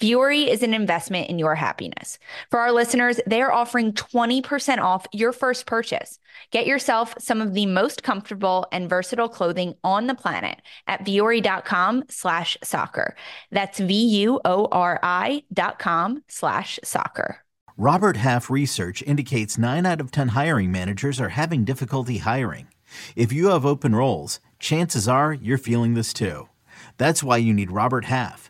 Vuori is an investment in your happiness. For our listeners, they are offering 20% off your first purchase. Get yourself some of the most comfortable and versatile clothing on the planet at vuori.com slash soccer. That's V-U-O-R-I dot com slash soccer. Robert Half research indicates 9 out of 10 hiring managers are having difficulty hiring. If you have open roles, chances are you're feeling this too. That's why you need Robert Half.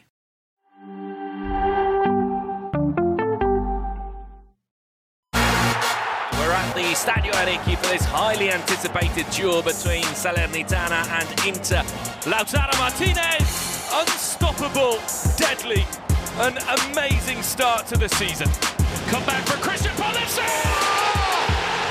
The Stadio Arechi for this highly anticipated duel between Salernitana and Inter. Lautaro Martinez, unstoppable, deadly, an amazing start to the season. Come back for Christian Pulisic!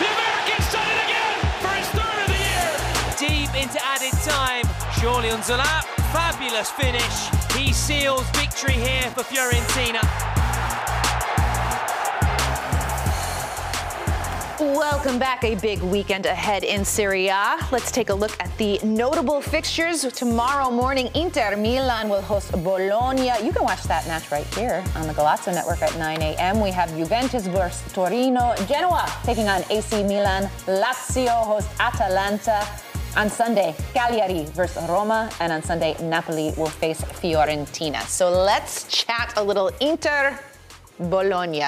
The American's done it again for his third of the year! deep into added time. Surely Unzala, fabulous finish. He seals victory here for Fiorentina. Welcome back. A big weekend ahead in Serie A. Let's take a look at the notable fixtures. Tomorrow morning, Inter Milan will host Bologna. You can watch that match right here on the Golazo Network at 9 a.m. We have Juventus versus Torino. Genoa taking on AC Milan. Lazio host Atalanta. On Sunday, Cagliari versus Roma, and on Sunday, Napoli will face Fiorentina. So let's chat a little Inter Bologna.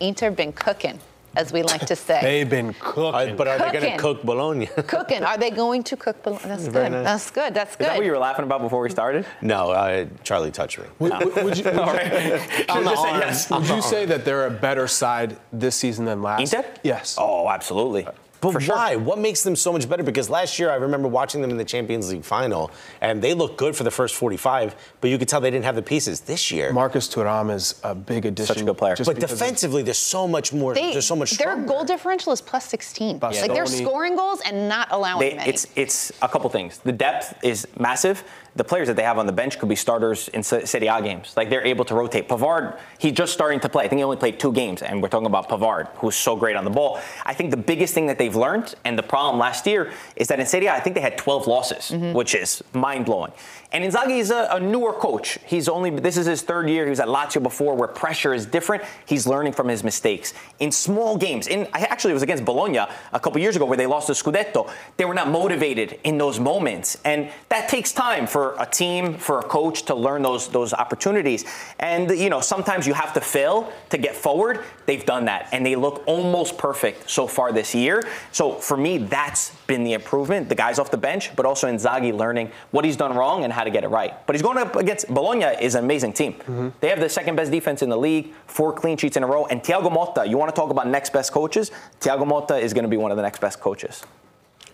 Inter been cooking, as we like to say. They've been cooking. But are they going to cook bologna? cooking. Are they going to cook Bologna? That's Very good. nice. That's good. That's Is that what good. you were laughing about before we started? no, uh, Charlie touched me. Would, would- would you, would you- All right. On the Just say yes. would you say that they're a better side this season than last? Inter? Yes. Oh, absolutely. But For sure. why? What makes them so much better? Because last year I remember watching them in the Champions League final, and they looked good for the first 45, but you could tell they didn't have the pieces. This year, Marcus Thuram is a big addition. Such a good player. just but because of- defensively, there's so much more. They, there's so much. their goal differential is plus 16. Like they're scoring goals and not allowing They, many. it's it's a couple things. The depth is massive. The players that they have on the bench could be starters in Se- Serie A games. Like they're able to rotate. Pavard, he's just starting to play. I think he only played two games, and we're talking about Pavard, who's so great on the ball. I think the biggest thing that they've learned, and the problem last year, is that in Serie A, I think they had 12 losses, mm-hmm. which is mind blowing. And Inzaghi is a, a newer coach. He's only this is his third year. He was at Lazio before, where pressure is different. He's learning from his mistakes in small games. In I actually it was against Bologna a couple years ago where they lost the Scudetto. They were not motivated in those moments, and that takes time for a team, for a coach to learn those those opportunities. And you know sometimes you have to fail to get forward. They've done that, and they look almost perfect so far this year. So for me, that's been the improvement. The guys off the bench, but also Inzaghi learning what he's done wrong and how to get it right. But he's going up against Bologna is an amazing team. Mm-hmm. They have the second best defense in the league, four clean sheets in a row. And Thiago Motta, you want to talk about next best coaches? Thiago Motta is going to be one of the next best coaches.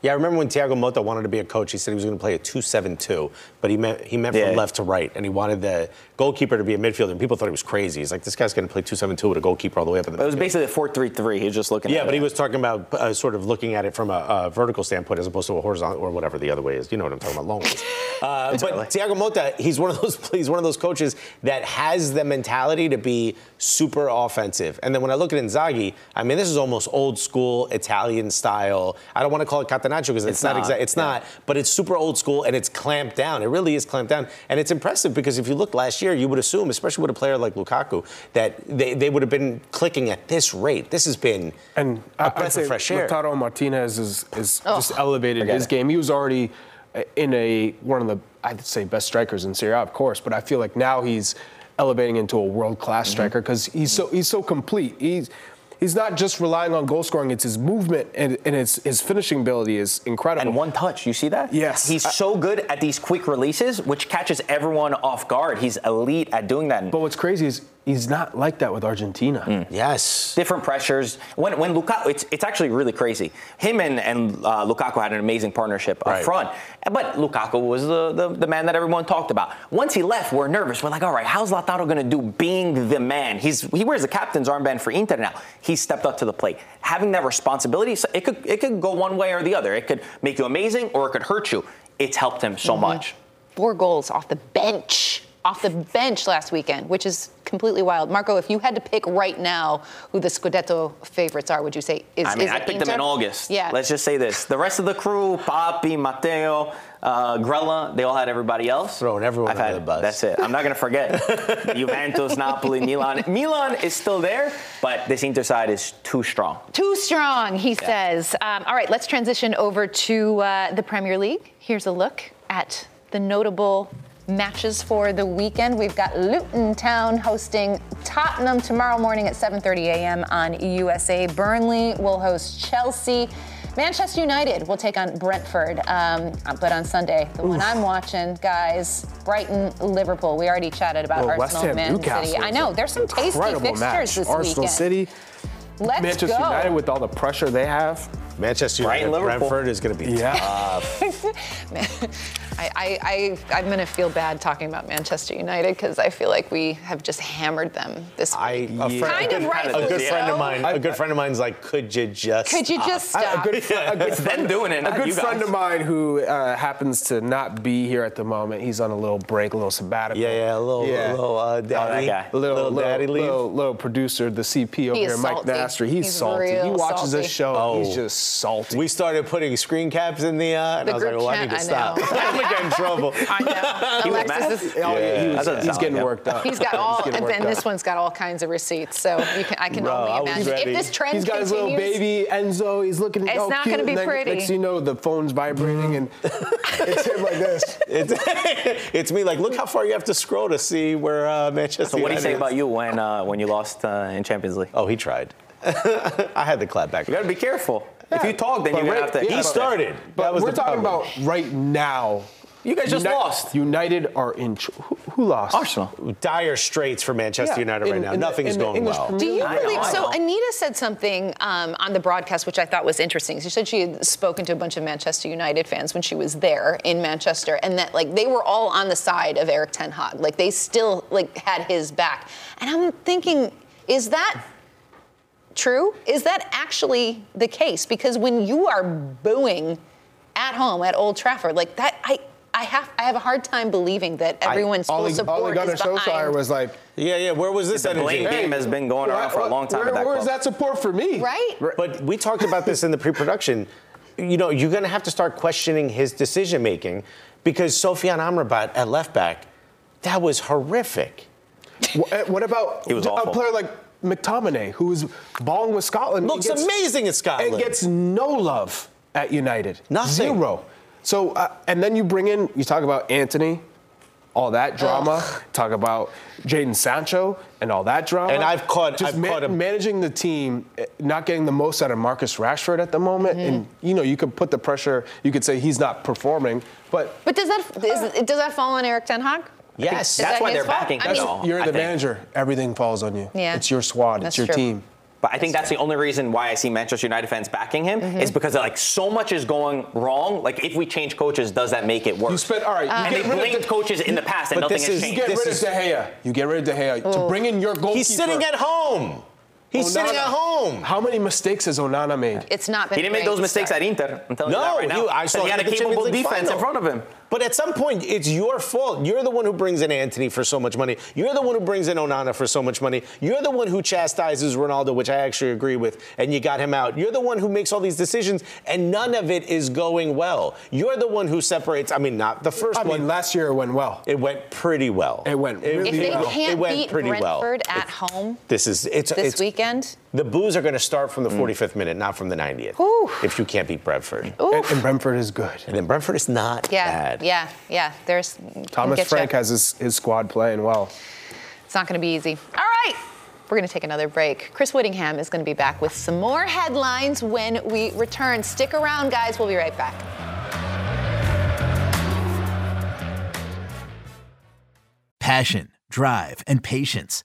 Yeah, I remember when Thiago Motta wanted to be a coach. He said he was going to play a 2-7-2, but he meant he meant Yeah. from left to right, and he wanted the goalkeeper to be a midfielder. And people thought he was crazy. He's like, this guy's going to play 2-7-2 with a goalkeeper all the way up in the. But it was basically a 4 3 3. He was just looking at Yeah, but it. he was talking about uh, sort of looking at it from a, a vertical standpoint as opposed to a horizontal or whatever the other way is. You know what I'm talking about, long ways. Uh, but Thiago Motta, he's one of those he's one of those coaches that has the mentality to be super offensive. And then when I look at Inzaghi, I mean, this is almost old school Italian style. I don't want to call it Catenaccio because it's, It's not, not, exact. It's yeah. not, but it's super old school and it's clamped down. It really is clamped down, and it's impressive because if you look last year, you would assume, especially with a player like Lukaku, that they, they would have been clicking at this rate. This has been And a I- I'd breath say of fresh air. Lautaro Martinez is, is just elevated Forget his it. game. He was already uh, in a one of the I'd say best strikers in Serie A, of course, but I feel like now he's elevating into a world Mm-hmm. class striker because he's so he's so complete. He's he's not just relying on goal scoring; it's his movement and, and his his finishing ability is incredible. And one touch, you see that? Yes. He's I- so good at these quick releases, which catches everyone off guard. He's elite at doing that. but what's crazy is he's not like that with Argentina. Mm. yes. different pressures. When when Lukaku, it's it's actually really crazy. Him and and uh, Lukaku had an amazing partnership Right. up front, but Lukaku was the, the the man that everyone talked about. Once he left, we're nervous. We're like, all right, how's Lautaro going to do being the man? He's he wears the captain's armband for Inter now. He stepped up to the plate, having that responsibility. So it could it could go one way or the other. It could make you amazing or it could hurt you. It's helped him so much. Four goals off the bench. Off the bench last weekend, which is completely wild. Marco, if you had to pick right now who the Scudetto favorites are, would you say is I mean, is I it picked them in August. Yeah. Let's just say this: the rest of the crew, Papi, Matteo, uh, Grella, they all had everybody else. Throwing everyone I've under had- the bus. That's it. I'm not gonna forget Juventus, Napoli, Milan. Milan is still there, but this Inter side is too strong. Too strong, he says. Um, all right, let's transition over to uh, the Premier League. Here's a look at the notable matches for the weekend. We've got Luton Town hosting Tottenham tomorrow morning at 7:30 a.m. on USA. Burnley will host Chelsea. Manchester United will take on Brentford. Um, but on Sunday, the one I'm watching, guys, Brighton, Liverpool. We already chatted about Well, West Arsenal, Ham, Man Newcastle. City. I know there's some tasty fixtures match. this Arsenal weekend. City, Let's Manchester go. United with all the pressure they have. Manchester United, Liverpool. Brentford is going to be Yeah. I, I, I, I'm going to feel bad talking about Manchester United because I feel like we have just hammered them this week. I, a friend, Kind a of good, a good friend of mine. A good friend of mine's like, could you just? Could you just I- stop? a good, fr- a good It's them doing it, A good you guys. friend of mine who uh, happens to not be here at the moment. He's on a little break, a little sabbatical. Yeah, yeah, a little, Yeah. a little uh, daddy, guy. A little, little, daddy leave. Little, little producer, the CP over is here, Mike salty. Nastri. He's, He's salty. He watches salty. this show. Oh. He's just salty. We started putting screen caps in the, uh, and The I was like, group well, I need to stop. know. I'm get in trouble. I know. Alexis mad? is, Oh, yeah, he was- he's getting like him. worked up. he's got all, getting and then this one's got all kinds of receipts. So you can, I can Bro, only was imagine. If this trend He's got his little baby Enzo. He's looking. It's all not gonna be and then pretty. Next you know, the phone's vibrating and it's him like this. It's, it's me. Like, look how far you have to scroll to see where uh, Manchester. So what do you United say is. about you when uh, when you lost uh, in Champions League? Oh, he tried. I had the clap back. You got to be careful. If you talk, then you're gonna have to. He started. But that was we're the talking problem. about right now. You guys just Uni- lost. United are in. Tr- who, who lost? Arsenal. dire straits for Manchester Yeah, United right now. in the- Nothing's in going English well. Do you I believe? I So. Anita said something um, on the broadcast which I thought was interesting. She said she had spoken to a bunch of Manchester United fans when she was there in Manchester, and that like they were all on the side of Erik Ten Hag. Like they still like had his back. And I'm thinking, is that true? Is that actually the case? Because when you are booing at home at Old Trafford, like that, I. I have I have a hard time believing that everyone's full All he, support all he got is in Solskjaer was like, Yeah, yeah. Where was this The blame energy? game has been going around for a long time Where, at that where's club. that support for me? Right? But we talked about this in the pre-production. You know, you're going to have to start questioning his decision making because Sofian Amrabat at left back, that was horrific. What, uh, what about He was a awful. player like McTominay, who's balling with Scotland? and Looks gets- amazing at Scotland. And gets no love at United. Nothing. Zero. So, uh, and then you bring in, you talk about Antony, all that drama. Talk about Jadon Sancho and all that drama. And I've caught- just I've caught him- managing the team, eh, not getting the most out of Marcus Rashford at the moment. And you know, you could put the pressure. You could say he's not performing, but But does that is, does that fall on Erik Ten Hag? Yes. That's that why they're fault? backing I him, mean, you're I the think. manager. Everything falls on you. Yeah. It's your squad. That's it's your true. team. But I think that's the only reason why I see Manchester United fans backing him Mm-hmm. is because like so much is going wrong. Like if we change coaches, does that make it worse? You spent all right. you and they get rid of blamed the- coaches in the past and But nothing this has is- You get This rid is- of De Gea. You get rid of De Gea to bring in your goalkeeper. He's sitting at home. He's sitting at home. How many mistakes has Onana made? It's not been. He didn't make those mistakes start. at Inter. I'm telling No, you that right now. he- I saw he had a capable Champions League defense in front of him. But at some point, it's your fault. You're the one who brings in Antony for so much money. You're the one who brings in Onana for so much money. You're the one who chastises Ronaldo, which I actually agree with, and you got him out. You're the one who makes all these decisions, and none of it is going well. You're the one who separates. I mean, not the first I one. mean, last year it went well. it went pretty well. It went really If they well. can't it went beat pretty well. Brentford at It- home This is it's this it's, weekend, The boos are going to start from the mm. 45th minute, not from the 90th. Whew. If you can't beat Brentford. And, and Brentford is good. And then Brentford is not yeah, bad. yeah, yeah. There's Thomas get ya. Frank has his, his squad playing well. It's not going to be easy. All right. We're going to take another break. Chris Wittyngham is going to be back with some more headlines when we return. Stick around, guys. We'll be right back. Passion, drive, and patience.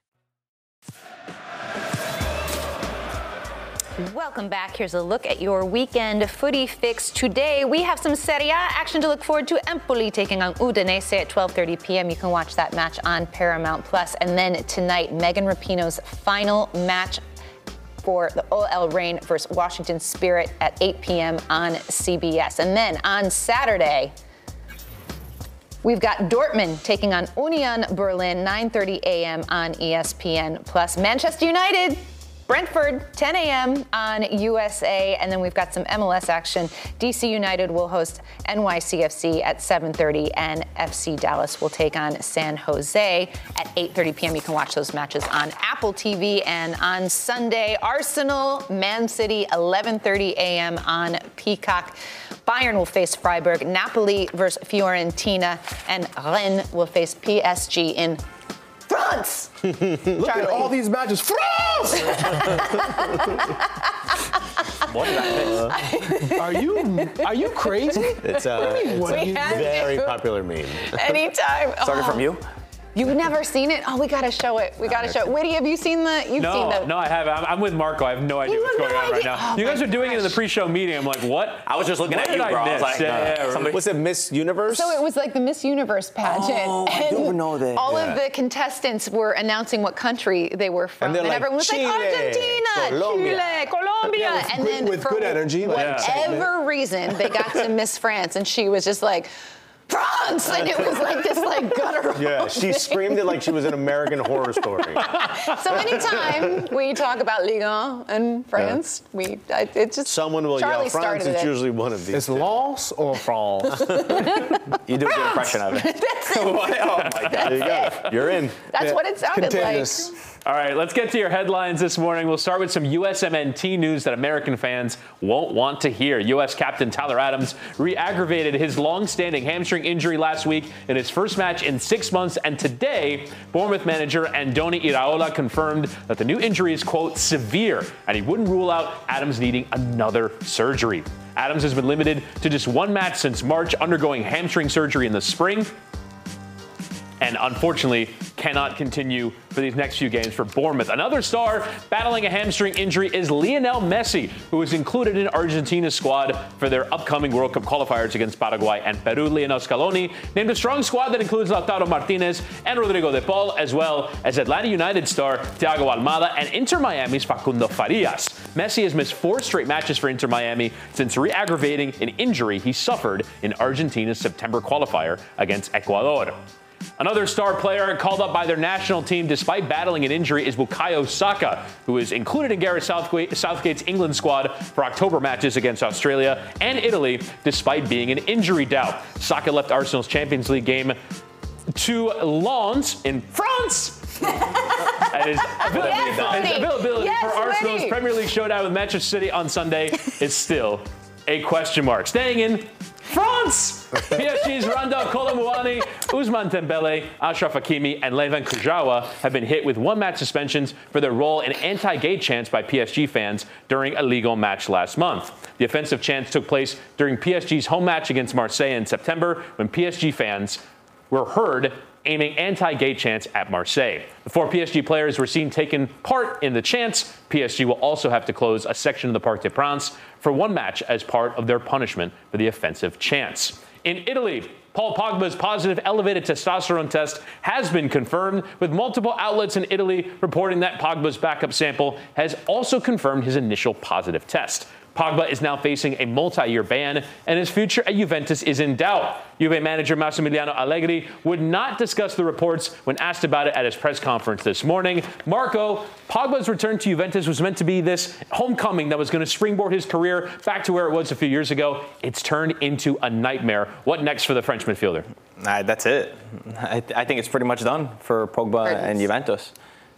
Welcome back. Here's a look at your weekend footy fix. Today we have some Serie A action to look forward to. Empoli taking on Udinese at 12:30 p.m. You can watch that match on Paramount Plus. And then tonight, Megan Rapinoe's final match for the OL Reign versus Washington Spirit at 8 p.m. on CBS. And then on Saturday, We've got Dortmund taking on Union Berlin, 9:30 a.m. on ESPN Plus. Manchester United, Brentford, 10 a.m. on USA, and then we've got some MLS action. DC United will host NYCFC at 7:30, and FC Dallas will take on San Jose at 8:30 p.m. You can watch those matches on Apple TV, and on Sunday, Arsenal, Man City, 11:30 a.m. on Peacock. Bayern will face Freiburg, Napoli versus Fiorentina, and Rennes will face PSG in France. Look at all these matches. France! What did I miss? Are you are you crazy? It's uh, a, it's a very popular meme. Anytime. Started Oh. from you? You've never seen it? Oh, we gotta show it. We gotta show it. Whitty, have you seen the? You've No, seen the. no, I haven't. I'm, I'm with Marco. I have no idea You what's going no on right now. Oh you guys are doing it in the pre-show meeting. I'm like, what? I was just looking What at you, I bro. I was like, Yeah, uh, yeah, somebody- Was it Miss Universe? So it was like the Miss Universe pageant. Oh, I and do know that. All Yeah. of the contestants were announcing what country they were from. And they're like, everyone was Chile, like, Argentina, Colombia. Chile, Colombia. Yeah, and good- then with for good energy, whatever reason, they got to Miss France, and she was just like, France! And it was like this like guttural. Yeah, she thing. screamed it like she was an American horror story. So anytime we talk about Ligue 1 and France, we I, it just Someone will Charlie yell France. started It's it. usually one of these. It's Lens or France? You do a good impression of it. That's it. Oh my God. there you go. You're in. That's Yeah, what it sounded like. All right, let's get to your headlines this morning. We'll start with some USMNT news that American fans won't want to hear. U.S. captain Tyler Adams re aggravated his long standing hamstring injury last week in his first match in six months. And today, Bournemouth manager Andoni Iraola confirmed that the new injury is, quote, severe, and he wouldn't rule out Adams needing another surgery. Adams has been limited to just one match since March, undergoing hamstring surgery in the spring and unfortunately cannot continue for these next few games for Bournemouth. Another star battling a hamstring injury is Lionel Messi, who is included in Argentina's squad for their upcoming World Cup qualifiers against Paraguay and Peru. Lionel Scaloni named a strong squad that includes Lautaro Martinez and Rodrigo de Paul, as well as Atlanta United star Thiago Almada and Inter Miami's Facundo Farias. Messi has missed four straight matches for Inter Miami since re-aggravating an injury he suffered in Argentina's September qualifier against Ecuador. Another star player called up by their national team despite battling an injury is Bukayo Saka, who is included in Gareth Southgate, Southgate's England squad for October matches against Australia and Italy despite being an injury doubt. Saka left Arsenal's Champions League game to Lens in France. and his availability, Yes, availability Yes, for Arsenal's. Premier League showdown with Manchester City on Sunday is still a question mark. Staying in France. PSG's Randal Kolo Muani, Ousmane Dembele, Achraf Hakimi, and Layvin Kurzawa have been hit with one-match suspensions for their role in anti-gay chants by PSG fans during a legal match last month. The offensive chants took place during PSG's home match against Marseille in September when PSG fans were heard aiming anti-gay chants at Marseille. The four PSG players were seen taking part in the chants. PSG will also have to close a section of the Parc des Princes for one match as part of their punishment for the offensive chants. In Italy, Paul Pogba's positive elevated testosterone test has been confirmed, with multiple outlets in Italy reporting that Pogba's backup sample has also confirmed his initial positive test. Pogba is now facing a multi-year ban, and his future at Juventus is in doubt. Juve manager Massimiliano Allegri would not discuss the reports when asked about it at his press conference this morning. Marco, Pogba's return to Juventus was meant to be this homecoming that was going to springboard his career back to where it was a few years ago. It's turned into a nightmare. What next for the French midfielder? Uh, that's it. I, th- I, think it's pretty much done for Pogba and Juventus.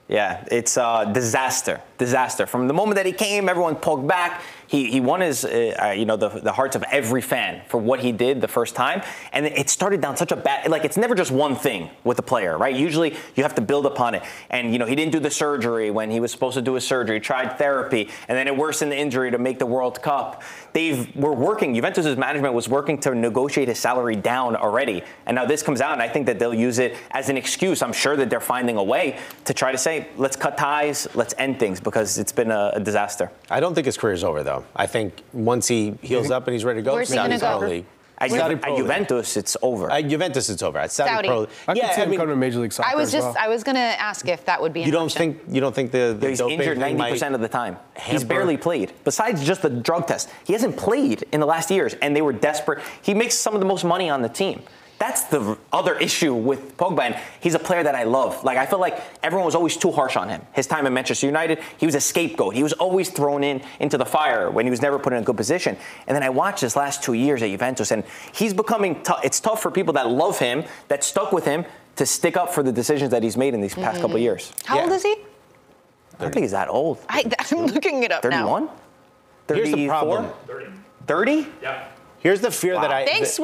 Yeah, it's a disaster. Disaster. From the moment that he came, everyone poked back. He, he won his, uh, uh, you know, the, the hearts of every fan for what he did the first time. And it started down such a bad, like, it's never just one thing with a player, right? Usually you have to build upon it. And, you know, he didn't do the surgery when he was supposed to do his surgery, tried therapy, and then it worsened the injury to make the World Cup. They've, were working, Juventus's management was working to negotiate his salary down already. And now this comes out, and I think that they'll use it as an excuse. I'm sure that they're finding a way to try to say, let's cut ties, let's end things, because it's been a, a disaster. I don't think his career's over, though. I think once he heals mm-hmm. up and he's ready to go, Where's he gonna go? League. At, Ju- Saudi at Juventus, it's over. At Juventus, it's over. At Saudi, Saudi. Pro I could see him come to Major League Soccer I was as just, well. I was going to ask if that would be. you don't option. think you don't think the, the He's doping injured 90% of the time. He's barely played. Besides just the drug test, he hasn't played in the last years, and they were desperate. He makes some of the most money on the team. That's the other issue with Pogba, and he's a player that I love. Like I feel like everyone was always too harsh on him. His time at Manchester United, he was a scapegoat. He was always thrown in into the fire when he was never put in a good position. And then I watched his last two years at Juventus, and he's becoming. tough. it's tough for people that love him, that stuck with him, to stick up for the decisions that he's made in these past couple mm-hmm. years. How old is he? I don't think he's that old. I, I'm looking it up now. 31? Here's the 34? problem. 30? Yeah. Here's the fear that I. Thanks, the-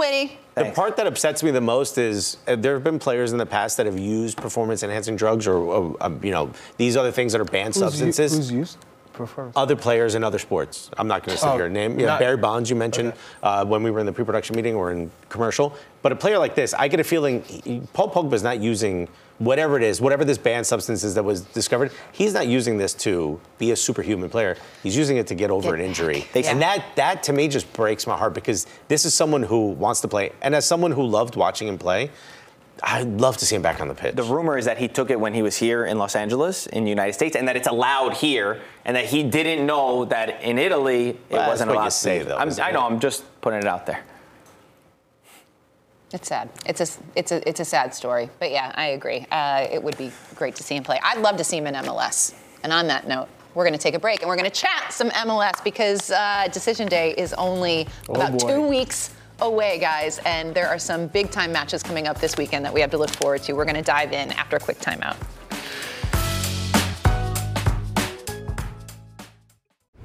Switty. The part that upsets me the most is uh, there have been players in the past that have used performance-enhancing drugs or, or um, you know these other things that are banned Who's u- substances. Who's used? Performance. other players in other sports. I'm not going to sit Oh, here and name. You know, not- Barry Bonds, you mentioned uh, when we were in the pre-production meeting or in commercial. But a player like this, I get a feeling he, Paul Pogba is not using whatever it is, whatever this banned substance is that was discovered. He's not using this to be a superhuman player. He's using it to get over Get an injury. back. And that that to me just breaks my heart because this is someone who wants to play, and as someone who loved watching him play. I'd love to see him back on the pitch. The rumor is that he took it when he was here in Los Angeles, in the United States, and that it's allowed here, and that he didn't know that in Italy it Well, wasn't what allowed. you say, though, I'm, isn't it? know. I'm just putting it out there. It's sad. It's a, it's a, it's a sad story. But yeah, I agree. Uh, it would be great to see him play. I'd love to see him in MLS. And on that note, we're going to take a break and we're going to chat some MLS because uh, Decision Day is only about boy. two weeks away, guys. And there are some big time matches coming up this weekend that we have to look forward to. We're going to dive in after a quick timeout.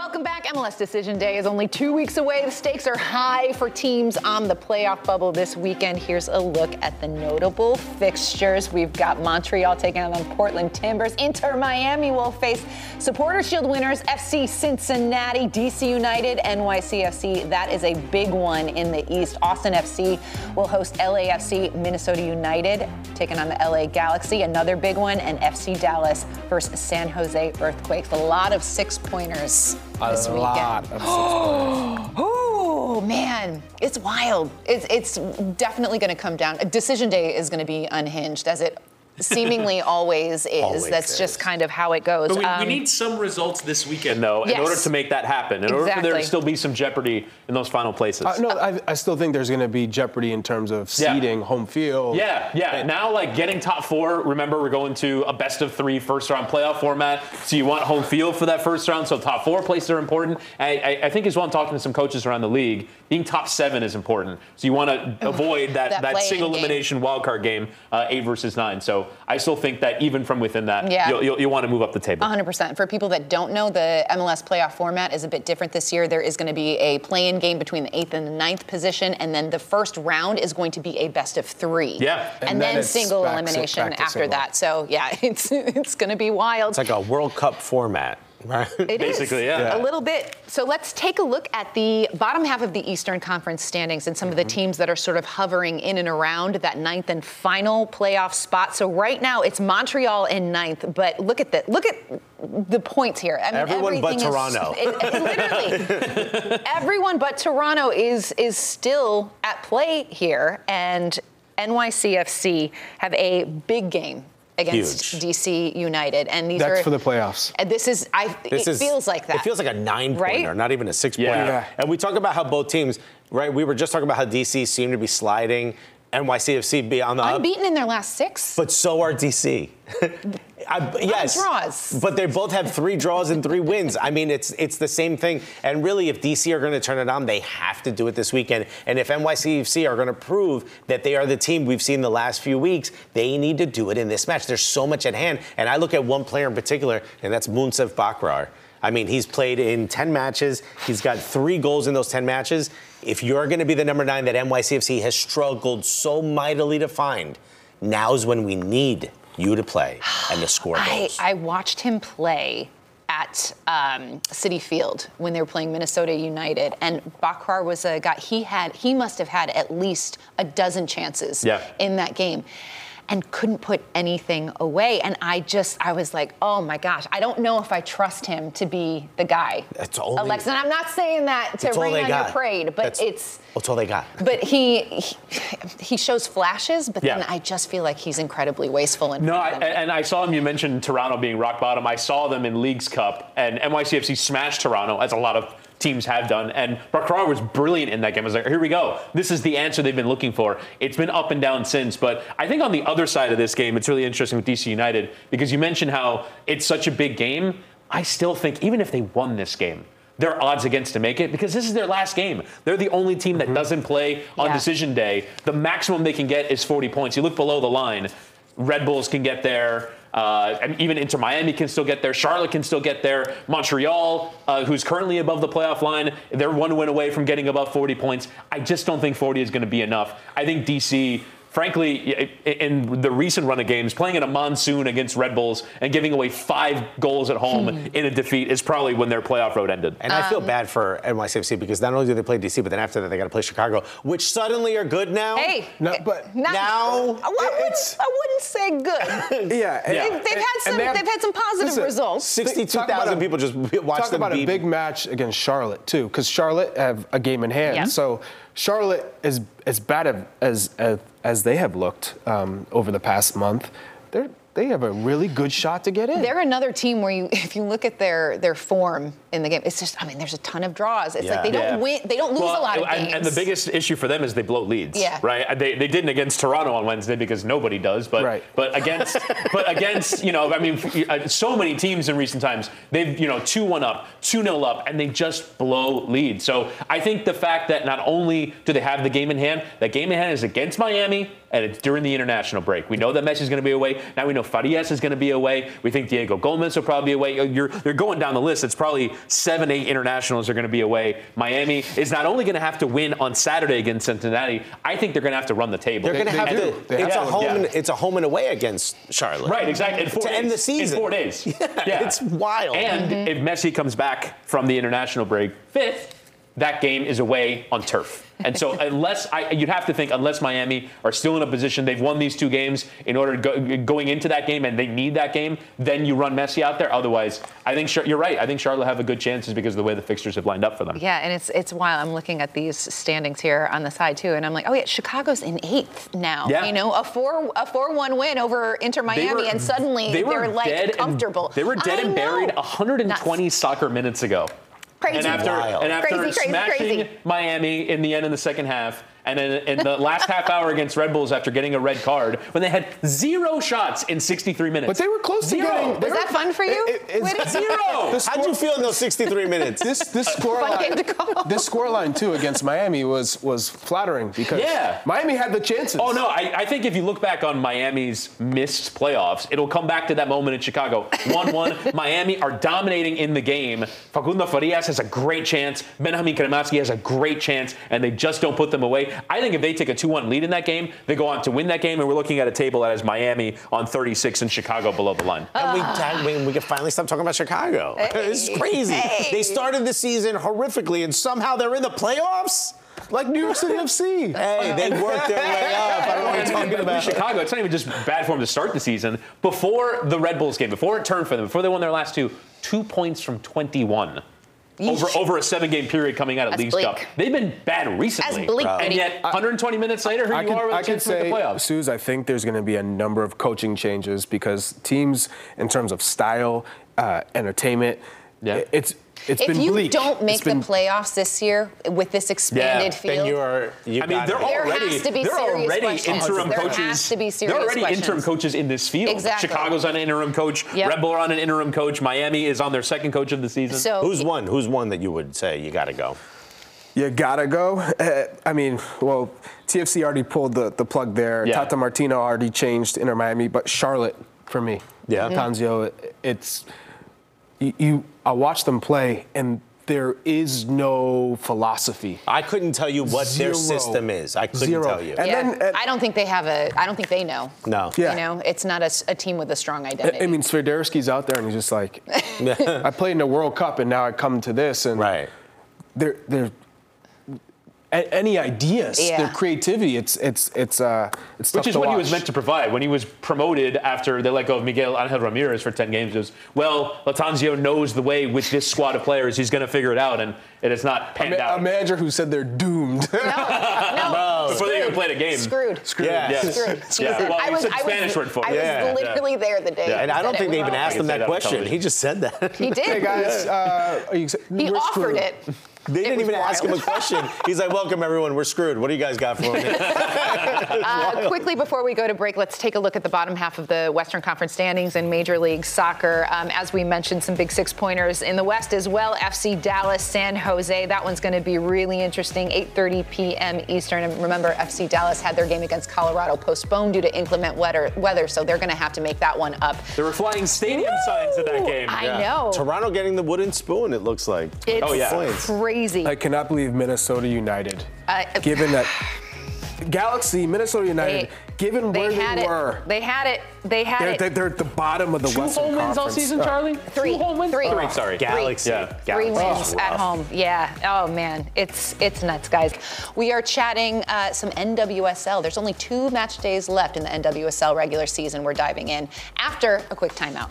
Welcome back. MLS Decision Day is only two weeks away. The stakes are high for teams on the playoff bubble this weekend. Here's a look at the notable fixtures. We've got Montreal taking on Portland Timbers. Inter Miami will face Supporter Shield winners FC Cincinnati, DC United, NYCFC. That is a big one in the East. Austin FC will host LAFC, Minnesota United taking on the LA Galaxy. Another big one, and FC Dallas versus San Jose Earthquakes. A lot of six pointers this a weekend. lot of Oh man, it's wild. It's it's definitely going to come down. Decision day is going to be unhinged, as it seemingly always is. Always That's is. just kind of how it goes. But we, we Um, need some results this weekend, though, in order to make that happen. In order for there to still be some jeopardy in those final places. Uh, no, I, I still think there's going to be jeopardy in terms of Yeah. seeding, home field. Yeah, yeah. Now, like getting top four. Remember, we're going to a best of three first round playoff format. So you want home field for that first round. So top four places are important. I, I, I think as well. I'm talking to some coaches around the league. Being top seven is important. So you want to avoid that That that, play-in single game. elimination wild card game, uh, eight versus nine. So I still think that even from within that, Yeah. you'll, you'll, you'll want to move up the table. 100%. For people that don't know, the MLS playoff format is a bit different this year. There is going to be a play-in game between the eighth and the ninth position, and then the first round is going to be a best of three. Yeah. And, And then then, single back elimination back after single. that. So yeah, it's it's going to be wild. It's like a World Cup format, right? It is. Basically, yeah. A little bit. So let's take a look at the bottom half of the Eastern Conference standings and some of the mm-hmm. teams that are sort of hovering in and around that ninth and final playoff spot. So right now it's Montreal in ninth, but look at the look at the points here. I mean, Everyone but everything is- Toronto. it- it literally, everyone but Toronto is is still at play here, and NYCFC have a big game against Huge. DC United, and these That's are for the playoffs. and this is I. This it is, feels like that. It feels like a nine Right? pointer, not even a six Yeah. pointer. Yeah. And we talk about how both teams, right? We were just talking about how DC seemed to be sliding, NYCFC be on the up, unbeaten in their last six. but so are DC. I, yes, draws. but they both have three draws and three wins. I mean, it's it's the same thing. And really, if DC are going to turn it on, they have to do it this weekend. And if NYCFC are going to prove that they are the team we've seen the last few weeks, they need to do it in this match. There's so much at hand. And I look at one player in particular, and that's Monsef Bakrar. I mean, he's played in 10 matches. He's got three goals in those 10 matches. If you're going to be the number nine that NYCFC has struggled so mightily to find, now's when we need you to play and to score I. I watched him play at um, Citi Field when they were playing Minnesota United, and Bakrar was a guy. He had he must have had at least a dozen chances Yeah. in that game. And couldn't put anything away. And I just, I was like, oh my gosh, I don't know if I trust him to be the guy. That's only- Alexa, and I'm not saying that to rain on got. your parade, but That's- it's, That's all they got. but he, he he shows flashes, but then I just feel like he's incredibly wasteful. In No, I, and I saw him. You mentioned Toronto being rock bottom. I saw them in Leagues Cup, and NYCFC smashed Toronto, as a lot of teams have done. And Bakrar was brilliant in that game. I was like, here we go. This is the answer they've been looking for. It's been up and down since. But I think on the other side of this game, it's really interesting with DC United because you mentioned how it's such a big game. I still think, even if they won this game, their odds against to make it because this is their last game. They're the only team that mm-hmm. doesn't play on Yeah. decision day. The maximum they can get is 40 points. You look below the line. Red Bulls can get there. Uh, and even Inter Miami can still get there. Charlotte can still get there. Montreal, uh, who's currently above the playoff line, they're one win away from getting above 40 points. I just don't think 40 is going to be enough. I think DC. Frankly, in the recent run of games, playing in a monsoon against Red Bulls and giving away five goals at home hmm. in a defeat is probably when their playoff road ended. And I feel um, bad for NYCFC because not only do they play DC, but then after that they got to play Chicago, which suddenly are good now. Hey, No, eh, but not, now I, wouldn't, I wouldn't say good. yeah, and- Yeah. They've, they've had some. they have- they've had some positive listen, results. Sixty-two Talk about thousand a- people just watch Talk them about beat. a big match against Charlotte too, because Charlotte have a game in hand. Yeah. So Charlotte, as as bad as as, as they have looked um, over the past month, they they have a really good shot to get in. They're another team where you, if you look at their their form in the game, it's just. I mean, there's a ton of draws. It's like they don't Yeah. win. They don't lose Well, a lot of and, games. and the biggest issue for them is they blow leads. Yeah. Right. They, they didn't against Toronto on Wednesday because nobody does. But Right. but against but against you know I mean uh, so many teams in recent times they've you know two one up two nil up and they just blow leads. So I think the fact that not only do they have the game in hand, that game in hand is against Miami and it's during the international break. We know that Messi is going to be away. Now we know Farias is going to be away. We think Diego Gomez will probably be away. You're, you're going down the list. It's probably seven, eight internationals are going to be away. Miami is not only going to have to win on Saturday against Cincinnati, I think they're going to have to run the table. They're going to have to. They It's have a home. Yeah. And, it's a home and away against Charlotte. Right, exactly. In four to days. end the season. In four days. Yeah, it's wild. And mm-hmm. if Messi comes back from the international break fifth, that game is away on turf. And so, unless I, you'd have to think, unless Miami are still in a position they've won these two games in order to go, going into that game, and they need that game, then you run Messi out there. Otherwise, I think you're right. I think Charlotte have a good chances because of the way the fixtures have lined up for them. Yeah, and it's it's wild. I'm looking at these standings here on the side too, and I'm like, oh yeah, Chicago's in eighth now. Yeah. You know, a four a four one win over Inter Miami, and suddenly they were are like dead and- comfortable. they were dead I and buried know. 120 soccer minutes ago. Crazy. And after, Wild. and after Crazy, crazy, smashing crazy. Miami in the end in the second half, and then in the last half hour against Red Bulls after getting a red card, when they had zero shots in 63 minutes. But they were close Zero. to getting. they Was were- that fun for you? It- it- it's- Zero. The How'd you feel in those 63 minutes? This this score Fun game line, to call. this score line too against Miami was was flattering because Yeah. Miami had the chances. Oh no! I, I think if you look back on Miami's missed playoffs, it'll come back to that moment in Chicago. One-one. Miami are dominating in the game. Facundo Farias has a great chance. Benjamin Cremaschi has a great chance, and they just don't put them away. I think if they take a two-one lead in that game, they go on to win that game, and we're looking at a table that has Miami on 36 and Chicago below the line. And we, tag, we, we can finally stop talking about Chicago. it's crazy. hey. They started the season horrifically, and somehow they're in the playoffs. like New York City FC. Hey, they worked their way up. I don't know what you're talking about. Chicago, it's not even just bad for them to start the season. Before the Red Bulls game, before it turned for them, before they won their last two, two points from 21. Over, over a seven-game period coming out of That's Leagues bleak. Cup, they've been bad recently, bleak, and yet 120 minutes later, here I you could, are with I a could chance to make say, the playoffs. Suze, I think there's going to be a number of coaching changes because teams, in terms of style, uh, entertainment, Yeah. it's it's If been you bleak. don't make been- the playoffs this year with this expanded Yeah, field, Then you are. You I mean, they're it. There already has to be they're serious already questions. interim There coaches. has to be they're serious already interim coaches in this field. Exactly. Chicago's on an interim coach. Yep. Red Bull are on an interim coach. Miami is on their second coach of the season. so Who's one? Who's one that you would say you got to go? You gotta go. Uh, I mean, well, TFC already pulled the, the plug there. Yeah. Tata Martino already changed Inter Miami, but Charlotte for me. Yeah. Mhm. Tanzio, it's you, you. I watch them play, and there is no philosophy. I couldn't tell you what Zero. their system is. I couldn't Zero. tell you. And yeah, then, uh, I don't think they have a. I don't think they know. no. Yeah. You know, it's not a team with a strong identity. I mean, Swiderski's out there, and he's just like, I played in the World Cup, and now I come to this, and Right. they're they're. A- Any ideas? Yeah. Their creativity. It's it's it's uh it's Which is to what he was meant to provide when he was promoted after they let go of Miguel Angel Ramirez for 10 games. It was, well, Lattanzio knows the way with this squad of players. He's going to figure it out, and it has not A, ma- out. a manager who said they're doomed. no, no. Before they even played a game. Screwed. Yeah. Yeah. Screwed. Yeah. Well, I was, said I was, Spanish word for it. I was Yeah. literally there the day. Yeah. And I don't think they even wrong. asked I him that that question. He just said that. He did. hey guys, uh, are you, He offered screwed. it. They didn't was even ask him a question. He's like, "Welcome everyone. We're screwed. What do you guys got for me?" Uh, quickly before we go to break, let's take a look at the bottom half of the Western Conference standings in Major League Soccer. Um, as we mentioned, some big six pointers in the West as well. FC Dallas, San Jose. That one's going to be really interesting. 8:30 p.m. Eastern. And remember, FC Dallas had their game against Colorado postponed due to inclement weather. Weather, so they're going to have to make that one up. There were flying stadium signs at that game. I know. Toronto getting the wooden spoon. It looks like. It's Oh, yeah. Points. Crazy. I cannot believe Minnesota United. Uh, given that Galaxy, Minnesota United, They- given they where had they it. were, They had it. They had they're, it. they're, they're at the bottom of the Two Western home wins all season, Uh, Charlie? Three. Two home wins? Three. Three, sorry. Galaxy. Yeah. Three Galaxy. wins at home. Yeah. Oh man, it's it's nuts, guys. We are chatting uh, some NWSL. There's only two match days left in the NWSL regular season. We're diving in after a quick timeout.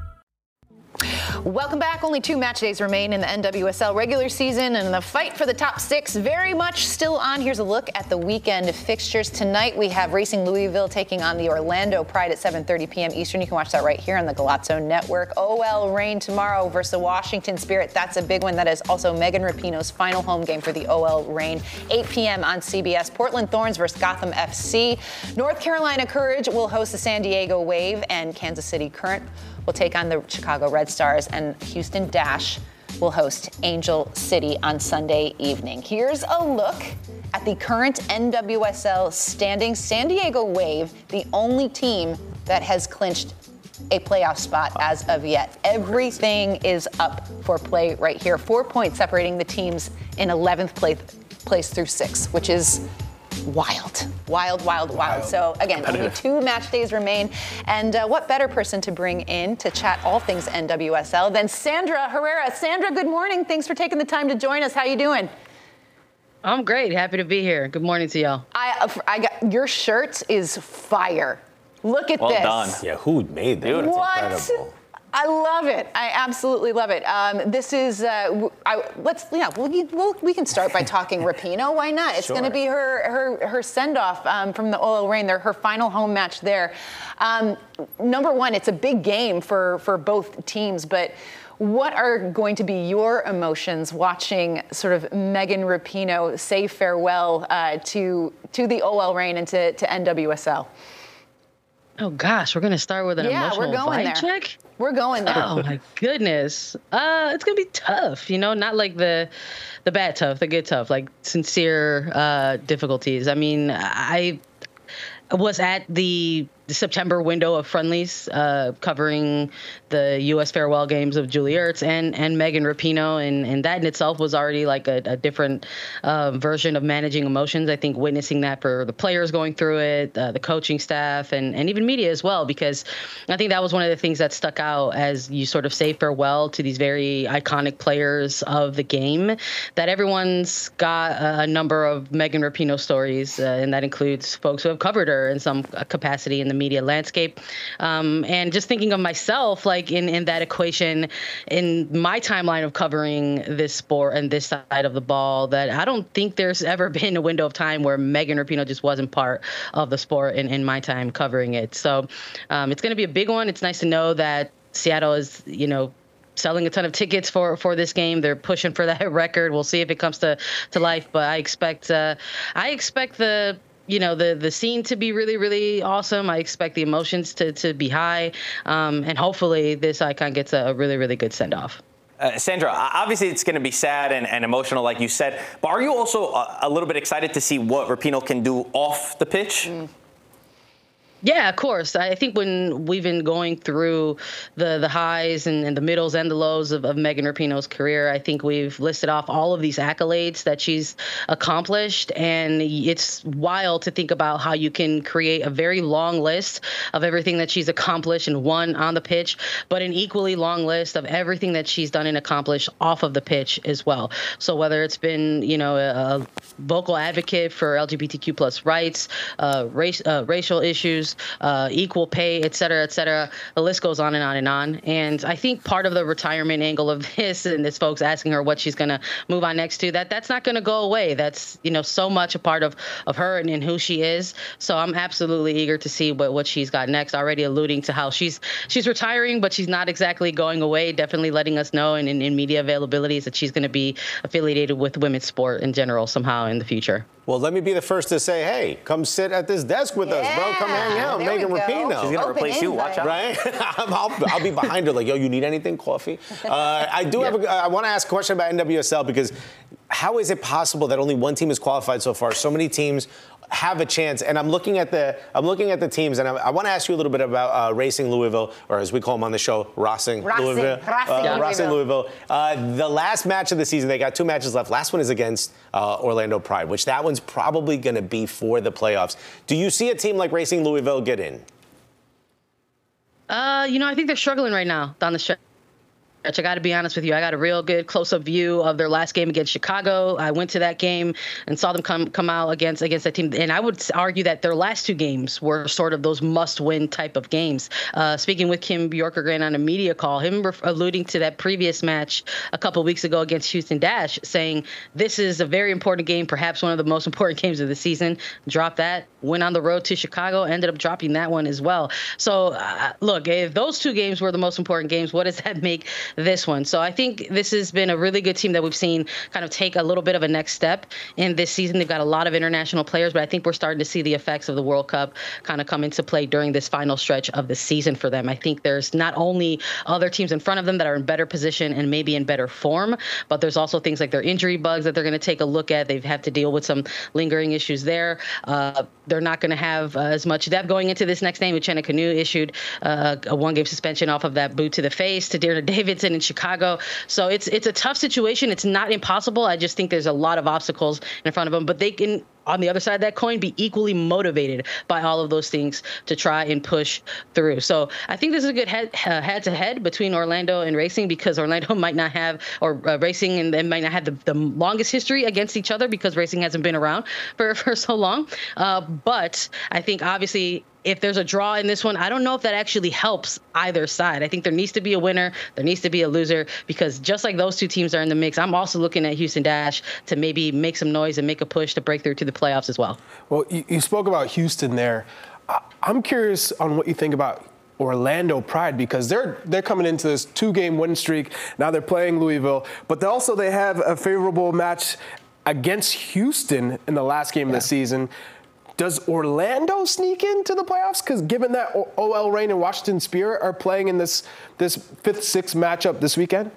Welcome back. Only two match days remain in the NWSL regular season, and the fight for the top six very much still on. Here's a look at the weekend fixtures. Tonight we have Racing Louisville taking on the Orlando Pride at 7:30 p.m. Eastern. You can watch that right here on the Golazo Network. OL Reign tomorrow versus the Washington Spirit. That's a big one. That is also Megan Rapinoe's final home game for the OL Reign. 8 p.m. on CBS. Portland Thorns versus Gotham FC. North Carolina Courage will host the San Diego Wave, and Kansas City Current will take on the Chicago Red Stars, and Houston Dash will host Angel City on Sunday evening. Here's a look at the current NWSL standing. San Diego Wave, the only team that has clinched a playoff spot as of yet. Everything is up for play right here. Four points separating the teams in 11th place, place through six, which is wild, wild, wild, wild. So again, only two match days remain, and uh, what better person to bring in to chat all things NWSL than Sandra Herrera? Sandra, good morning. Thanks for taking the time to join us. How you doing? I'm great. Happy to be here. Good morning to y'all. I, uh, I got your shirt is fire. Look at Well this. done. Yeah, who made that? That's What? incredible. I love it. I absolutely love it. Um, this is uh, I, let's yeah. We'll, we'll, we can start by talking Rapinoe. Why not? It's going to be her her her send off um, from the OL Reign. Their her final home match there. Um, number one, it's a big game for for both teams, but. What are going to be your emotions watching sort of Megan Rapinoe say farewell uh, to to the OL Reign and to, to NWSL? Oh gosh, we're gonna start with an yeah, emotional we're going vibe there. check. We're going there. Oh my goodness. Uh, it's gonna be tough. You know, not like the the bad tough, the good tough, like sincere uh, difficulties. I mean, I was at the, the September window of friendlies uh, covering the U.S. farewell games of Julie Ertz and and Megan Rapinoe, and and that in itself was already like a, a different uh, version of managing emotions. I think witnessing that for the players going through it, uh, the coaching staff, and and even media as well, because I think that was one of the things that stuck out as you sort of say farewell to these very iconic players of the game. That everyone's got a, a number of Megan Rapinoe stories, uh, and that includes folks who have covered her in some capacity in the media landscape. Um, and just thinking of myself, like in, in that equation, in my timeline of covering this sport and this side of the ball, that I don't think there's ever been a window of time where Megan Rapinoe just wasn't part of the sport in, in my time covering it. So um, it's going to be a big one. It's nice to know that Seattle is, you know, selling a ton of tickets for for this game. They're pushing for that record. We'll see if it comes to to life, but I expect uh, I expect the you know the the scene to be really really awesome. I expect the emotions to to be high, um, and hopefully this icon gets a, a really really good send off. Uh, Sandra, obviously it's going to be sad and, and emotional, like you said, but are you also a, a little bit excited to see what Rapinoe can do off the pitch? Yeah, of course. I think when we've been going through the the highs and, and the middles and the lows of, of Megan Rapinoe's career, I think we've listed off all of these accolades that she's accomplished. And it's wild to think about how you can create a very long list of everything that she's accomplished and won on the pitch, but an equally long list of everything that she's done and accomplished off of the pitch as well. So whether it's been, you know, a, vocal advocate for LGBTQ plus rights, uh, race, uh, racial issues, uh, equal pay, et cetera, et cetera. The list goes on and on and on. And I think part of the retirement angle of this, and this folks asking her what she's going to move on next to, that that's not going to go away. That's you know so much a part of of her and, and who she is. So I'm absolutely eager to see what what she's got next. Already alluding to how she's she's retiring, but she's not exactly going away. Definitely letting us know and in, in media availabilities that she's going to be affiliated with women's sport in general somehow in the future. Well, let me be the first to say, hey, come sit at this desk with us, bro. Come hang out, there Megan we go. Rapinoe. She's gonna Open replace you, watch out, Right? I'll, I'll be behind her, like, yo, you need anything? Coffee? Uh, I do have. A, I want to ask a question about NWSL because how is it possible that only one team has qualified so far? So many teams have a chance, and I'm looking at the I'm looking at the teams, and I, I want to ask you a little bit about uh, Racing Louisville, or as we call them on the show, Rossing Racing- Louisville. Racing uh, Racing Louisville. Louisville. Uh, the last match of the season, they got two matches left. Last one is against uh, Orlando Pride, which that one's probably going to be for the playoffs. Do you see a team like Racing Louisville get in? Uh, you know, I think they're struggling right now down the stretch. I got to be honest with you. I got a real good close-up view of their last game against Chicago. I went to that game and saw them come come out against against that team, and I would argue that their last two games were sort of those must-win type of games. Uh, speaking with Kim Björkegren on a media call, him ref- alluding to that previous match a couple weeks ago against Houston Dash, saying this is a very important game, perhaps one of the most important games of the season. Drop that. Went on the road to Chicago, ended up dropping that one as well. So uh, look, if those two games were the most important games, what does that make? This one. So I think this has been a really good team that we've seen kind of take a little bit of a next step in this season. They've got a lot of international players, but I think we're starting to see the effects of the World Cup kind of come into play during this final stretch of the season for them. I think there's not only other teams in front of them that are in better position and maybe in better form, but there's also things like their injury bugs that they're going to take a look at. They've had to deal with some lingering issues there. Uh, they're not going to have uh, as much depth going into this next game. Uchenna Kanu issued uh, a one-game suspension off of that boot to the face to Dearna In Chicago. So it's it's a tough situation. It's not impossible. I just think there's a lot of obstacles in front of them, but they can on the other side of that coin be equally motivated by all of those things to try and push through. So I think this is a good head uh, head to head between Orlando and Racing because Orlando might not have or uh, Racing and they might not have the, the longest history against each other because Racing hasn't been around for for so long. Uh, but I think obviously if there's a draw in this one, I don't know if that actually helps either side. I think there needs to be a winner, there needs to be a loser, because just like those two teams are in the mix, I'm also looking at Houston Dash to maybe make some noise and make a push to break through to the playoffs as well. Well, you, you spoke about Houston there. I, I'm curious on what you think about Orlando Pride because they're they're coming into this two-game win streak. Now they're playing Louisville, but they also they have a favorable match against Houston in the last game yeah. of the season. Does Orlando sneak into the playoffs? Because given that OL Reign and Washington Spirit are playing in this this fifth sixth matchup this weekend.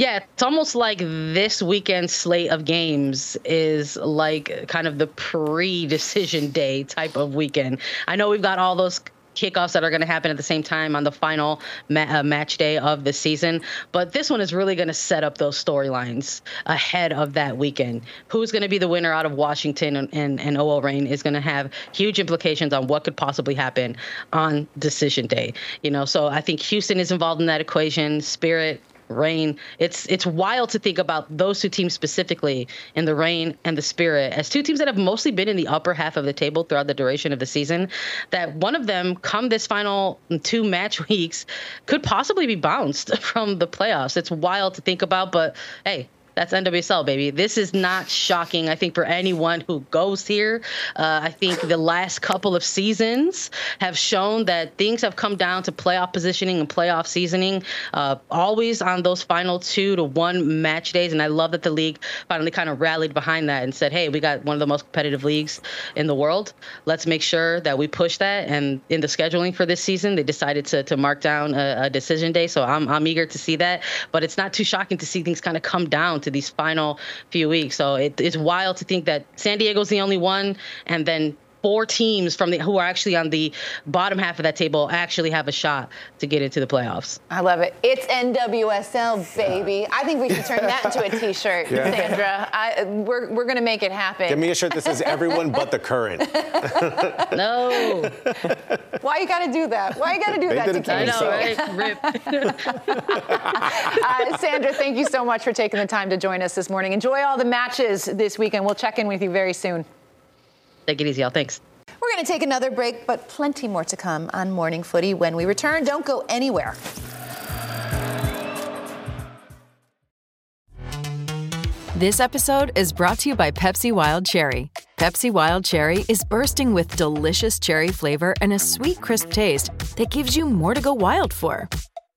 Yeah, it's almost like this weekend slate of games is like kind of the pre-decision day type of weekend. I know we've got all those kickoffs that are going to happen at the same time on the final ma- uh, match day of the season. But this one is really going to set up those storylines ahead of that weekend. Who's going to be the winner out of Washington and, and, and OL Reign is going to have huge implications on what could possibly happen on decision day. You know, so I think Houston is involved in that equation. Spirit, Reign. It's it's wild to think about those two teams specifically in the Reign and the Spirit as two teams that have mostly been in the upper half of the table throughout the duration of the season. That one of them, come this final two match weeks, could possibly be bounced from the playoffs. It's wild to think about, but hey, that's NWSL, baby. This is not shocking, I think, for anyone who goes here. Uh, I think the last couple of seasons have shown that things have come down to playoff positioning and playoff seasoning, uh, always on those final two to one match days. And I love that the league finally kind of rallied behind that and said, hey, we got one of the most competitive leagues in the world. Let's make sure that we push that. And in the scheduling for this season, they decided to, to mark down a, a decision day. So I'm, I'm eager to see that. But it's not too shocking to see things kind of come down to these final few weeks. So it, it's wild to think that San Diego's the only one, and then four teams from the who are actually on the bottom half of that table actually have a shot to get into the playoffs. I love it. It's NWSL, baby. I think we should turn that into a T-shirt, yeah. Sandra. I, we're we're gonna make it happen. Give me a shirt that says "Everyone but the current." no. Why you gotta do that? Why you gotta do they that to I know, right? uh, Sandra, thank you so much for taking the time to join us this morning. Enjoy all the matches this weekend. We'll check in with you very soon. Take it easy, y'all. Thanks. We're going to take another break, but plenty more to come on Morning Footy when we return. Don't go anywhere. This episode is brought to you by Pepsi Wild Cherry. Pepsi Wild Cherry is bursting with delicious cherry flavor and a sweet, crisp taste that gives you more to go wild for.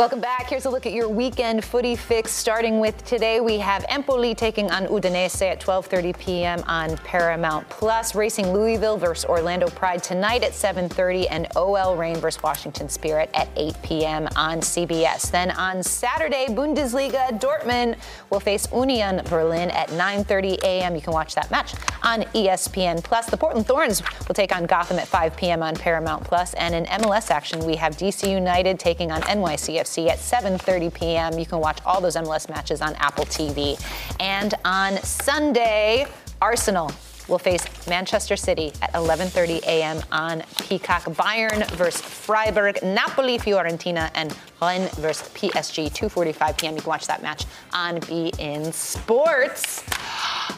Welcome back. Here's a look at your weekend footy fix. Starting with today, we have Empoli taking on Udinese at 12:30 p.m. on Paramount Plus. Racing Louisville versus Orlando Pride tonight at 7:30, and OL Reign versus Washington Spirit at 8 p.m. on CBS. Then on Saturday, Bundesliga Dortmund will face Union Berlin at 9:30 a.m. You can watch that match on ESPN Plus. The Portland Thorns will take on Gotham at 5 p.m. on Paramount Plus, and in MLS action, we have DC United taking on NYCFC at 7:30 p.m. You can watch all those MLS matches on Apple TV. And on Sunday, Arsenal will face Manchester City at 11:30 a.m. on Peacock. Bayern versus Freiburg, Napoli, Fiorentina, and Rennes versus PSG. 2:45 p.m. You can watch that match on beIN Sports.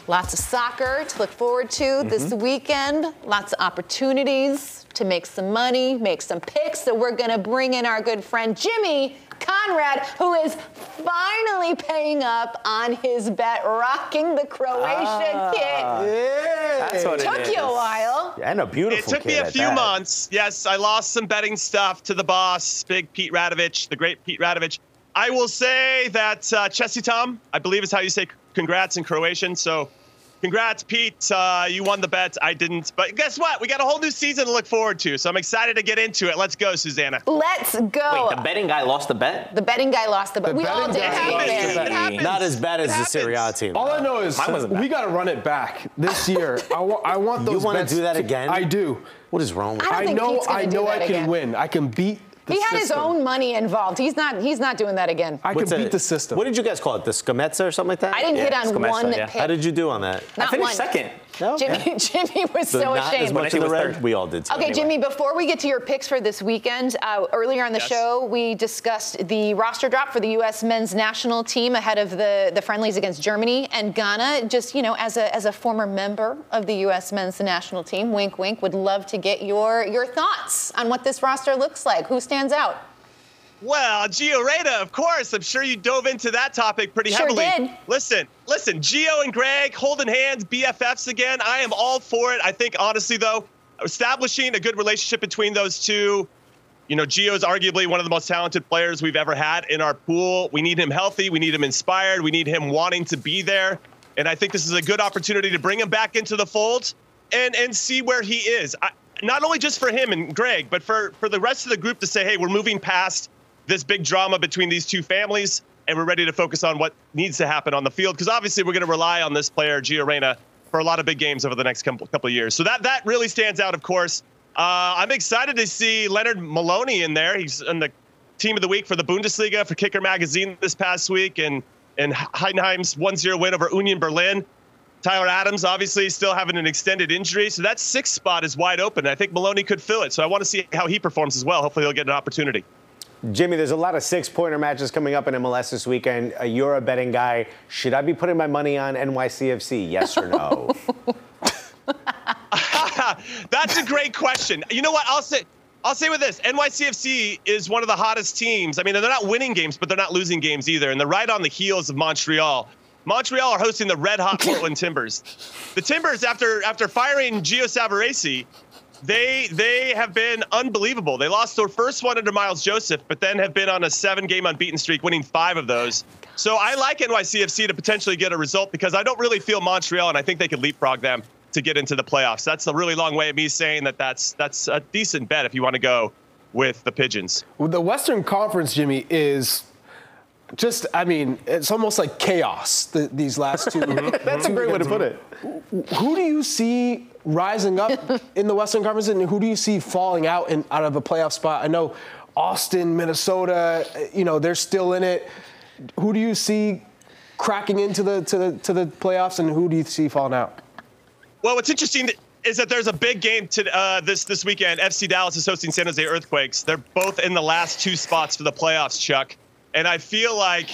Lots of soccer to look forward to mm-hmm. this weekend. Lots of opportunities to make some money, make some picks. So we're going to bring in our good friend Jimmy Conrad, who is finally paying up on his bet, rocking the Croatia ah, kit. Yeah. That's what Took it took you a while. And a beautiful It took me a few that. months. Yes, I lost some betting stuff to the boss, big Pete Radovich, the great Pete Radovich. I will say that uh, Čestitam, I believe is how you say congrats in Croatian. So Congrats, Pete. Uh, you won the bet. I didn't. But guess what? We got a whole new season to look forward to. So I'm excited to get into it. Let's go, Susannah. Let's go. Wait, the betting guy lost the bet? The betting guy lost the bet. The we all did. Not as bad as the Serie A team. All I know is we got to run it back this year. I, wa- I want those You want to bets do that again? I do. What is wrong with I don't I think know. Pete's I do know. that I can again. win. I can beat. The he had his own money involved. He's not. He's not doing that again. I What's can beat that? the system. What did you guys call it? The Scametza or something like that? I didn't hit on Scamezza, one yeah. pick. How did you do on that? Not I finished one. second. No? Jimmy, Jimmy was So so not ashamed. as much When of the was red. third. We all did. Too. Okay, anyway. Jimmy, before we get to your picks for this weekend, uh, earlier on the Yes. show, we discussed the roster drop for the U.S. men's national team ahead of the, the friendlies against Germany and Ghana. Just, you know, as a, as a former member of the U.S. men's national team, wink, wink, would love to get your, your thoughts on what this roster looks like. Who stands out? Well, Gio Reyna, of course. I'm sure you dove into that topic pretty Sure heavily. did. Listen, listen, Gio and Greg holding hands, BFFs again. I am all for it. I think, honestly, though, establishing a good relationship between those two. You know, Gio is arguably one of the most talented players we've ever had in our pool. We need him healthy. We need him inspired. We need him wanting to be there. And I think this is a good opportunity to bring him back into the fold and and see where he is. I, not only just for him and Greg, but for for the rest of the group to say, hey, we're moving past this big drama between these two families, and we're ready to focus on what needs to happen on the field. Because obviously, we're going to rely on this player, Gio Reyna, for a lot of big games over the next couple, couple of years. So that that really stands out, of course. Uh, I'm excited to see Lennard Maloney in there. He's in the team of the week for the Bundesliga for Kicker Magazine this past week, and and Heidenheim's 1-0 win over Union Berlin. Tyler Adams obviously still having an extended injury, so that sixth spot is wide open. I think Maloney could fill it, so I want to see how he performs as well. Hopefully, he'll get an opportunity. Jimmy, there's a lot of six-pointer matches coming up in MLS this weekend. Uh, you're a betting guy. Should I be putting my money on NYCFC? Yes or no? That's a great question. You know what? I'll say. I'll say with this: NYCFC is one of the hottest teams. I mean, they're not winning games, but they're not losing games either, and they're right on the heels of Montreal. Montreal are hosting the red hot Portland Timbers. The Timbers, after after firing Gio Savarese, they they have been unbelievable. They lost their first one under Miles Joseph, but then have been on a seven-game unbeaten streak, winning five of those. So I like NYCFC to potentially get a result because I don't really feel Montreal, and I think they could leapfrog them to get into the playoffs. That's a really long way of me saying that that's that's a decent bet if you want to go with the Pigeons. Well, the Western Conference, Jimmy, is just, I mean, it's almost like chaos the, these last two. That's a great way to put it. Who do you see rising up in the Western Conference, and who do you see falling out in, out of a playoff spot? I know Austin, Minnesota, you know, they're still in it. Who do you see cracking into the to the to the playoffs, and who do you see falling out? Well, what's interesting is that there's a big game to uh, this this weekend. FC Dallas is hosting San Jose Earthquakes. They're both in the last two spots for the playoffs, Chuck. And I feel like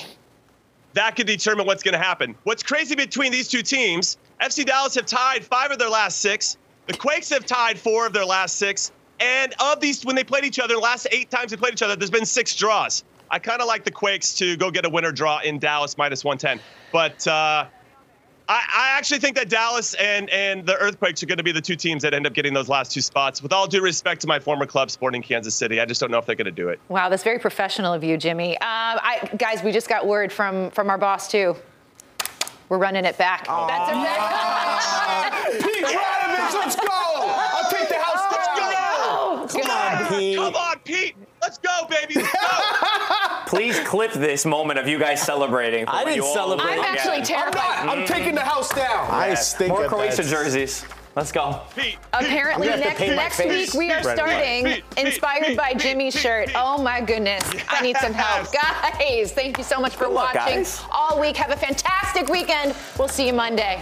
that could determine what's going to happen. What's crazy between these two teams, FC Dallas have tied five of their last six. The Quakes have tied four of their last six. And of these, when they played each other, the last eight times they played each other, there's been six draws. I kind of like the Quakes to go get a winner draw in Dallas minus 110. But uh, I, I actually think that Dallas and and the Earthquakes are going to be the two teams that end up getting those last two spots. With all due respect to my former club, Sporting Kansas City, I just don't know if they're going to do it. Wow, that's very professional of you, Jimmy. Uh, I, guys, we just got word from from our boss too. We're running it back. That's a back. Pete Radovich, let's go! I'll take the house down. Come on, Pete. Come on, Pete. Let's go, baby. Let's go. Please clip this moment of you guys celebrating. I didn't celebrate. I'm actually again. terrified. I'm taking the house down. I Yeah. stink More at Croatia jerseys. Let's go. Pete. Apparently, I'm gonna have to next next week we are red and white. starting Pete, Pete, inspired Pete, by Jimmy's shirt. Oh my goodness, I need some help, guys. Thank you so much for Good watching guys. all week. Have a fantastic weekend. We'll see you Monday.